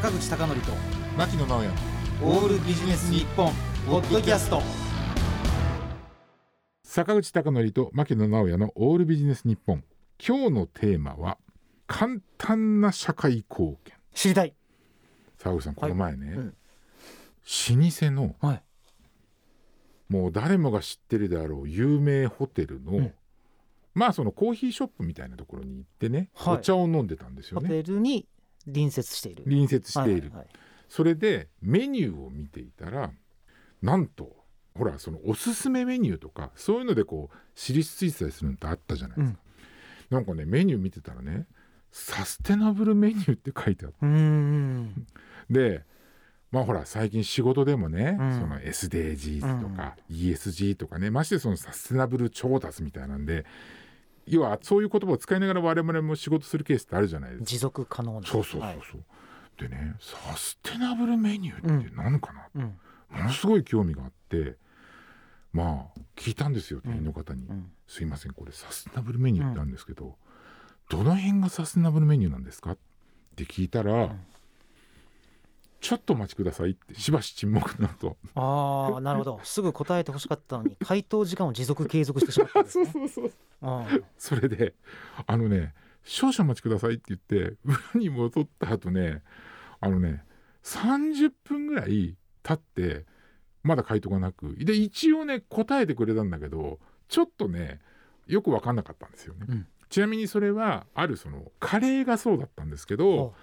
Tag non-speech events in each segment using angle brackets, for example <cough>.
坂口孝則と牧野直哉。オールビジネス日本ポッドキャスト。坂口孝則と牧野直哉のオールビジネス日本。今日のテーマは簡単な社会貢献。知りたい。坂口さんこの前ね、うん。老舗のはい。もう誰もが知ってるであろう有名ホテルの、うん。まあそのコーヒーショップみたいなところに行ってね、はい。お茶を飲んでたんですよホねテルに隣接している。隣接している、それでメニューを見ていたらなんとほらそのおすすめメニューとかそういうのでこう印ついてたりするのってあったじゃないですか、なんかねメニュー見てたらねサステナブルメニューって書いてあってうーんでまあほら最近仕事でもね、うん。その SDGs とか ESG とかねましてそのサステナブル調達みたいなんで要はそういう言葉を使いながら我々も仕事するケースってあるじゃないですか。持続可能な。そうそうそうはい。そう、でねサステナブルメニューって何かな、うん。ものすごい興味があってまあ聞いたんですようん。店員の方に、うん。すいませんこれサステナブルメニューってあるんですけど、どの辺がサステナブルメニューなんですか？って聞いたら、んちょっとお待ちくださいってしばし沈黙の後。ああ <laughs> なるほど。すぐ答えてほしかったのに回答時間を持続継続してしまったんですね。そうそううん。それであのね少々お待ちくださいって言って裏に戻った後ねあのね30分ぐらい経ってまだ回答がなくで一応ね答えてくれたんだけどちょっとねよく分かんなかったんですよね。うん。ちなみにそれはあるそのカレーがそうだったんですけどお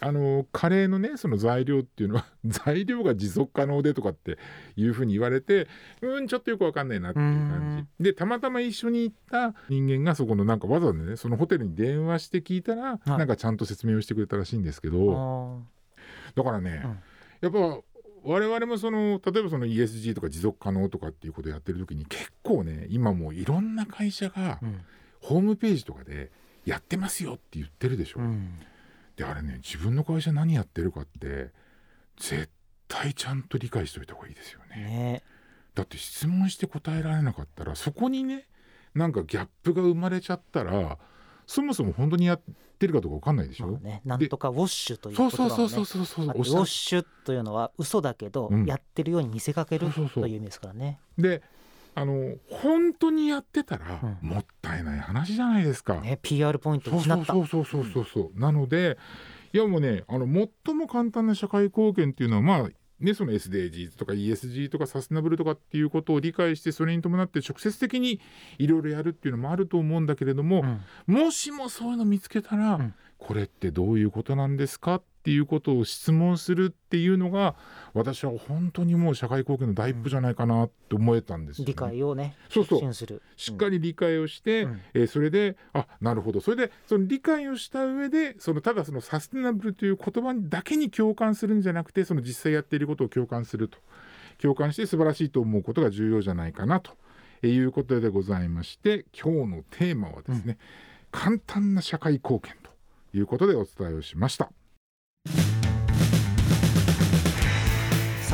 あのカレーのねその材料っていうのは <laughs> 材料が持続可能でとかっていうふうに言われてうんちょっとよくわかんないなっていう感じ。でたまたま一緒に行った人間がそこのなんかわざわざねそのホテルに電話して聞いたら、い。なんかちゃんと説明をしてくれたらしいんですけど。あだからね、うん。やっぱ我々もその例えばその ESG とか持続可能とかっていうことをやってる時に結構ね今もういろんな会社がホームページとかでやってますよって言ってるでしょ。うんであれね自分の会社何やってるかって絶対ちゃんと理解しておいた方がいいですよね。ねだって質問して答えられなかったらそこにねなんかギャップが生まれちゃったらそもそも本当にやってるかどうか分かんないでしょ。まあねなんとかウォッシュというそ言葉をねうそうそうそうそうそうあウォッシュというのは嘘だけど、うんやってるように見せかけるという意味ですからね。であの本当にやってたら、うん。もったいない話じゃないですか。ね PR ポイントそうそになった。うそうそうそうそうそう、なのでいやもうねあの最も簡単な社会貢献っていうのはまあねその SDGs とか ESG とかサステナブルとかっていうことを理解してそれに伴って直接的にいろいろやるっていうのもあると思うんだけれども、うん。もしもそういうの見つけたら、うん。これってどういうことなんですかっていうことを質問するっていうのが私は本当にもう社会貢献の第一歩じゃないかなって思えたんですよ、ね。理解をねそうそう。しっかり理解をして、うん。えーそれであなるほど。それでその理解をした上でそのただそのサステナブルという言葉だけに共感するんじゃなくてその実際やっていることを共感すると。共感して素晴らしいと思うことが重要じゃないかなと。いうことでございまして今日のテーマはですね、簡単な社会貢献ということでお伝えをしました。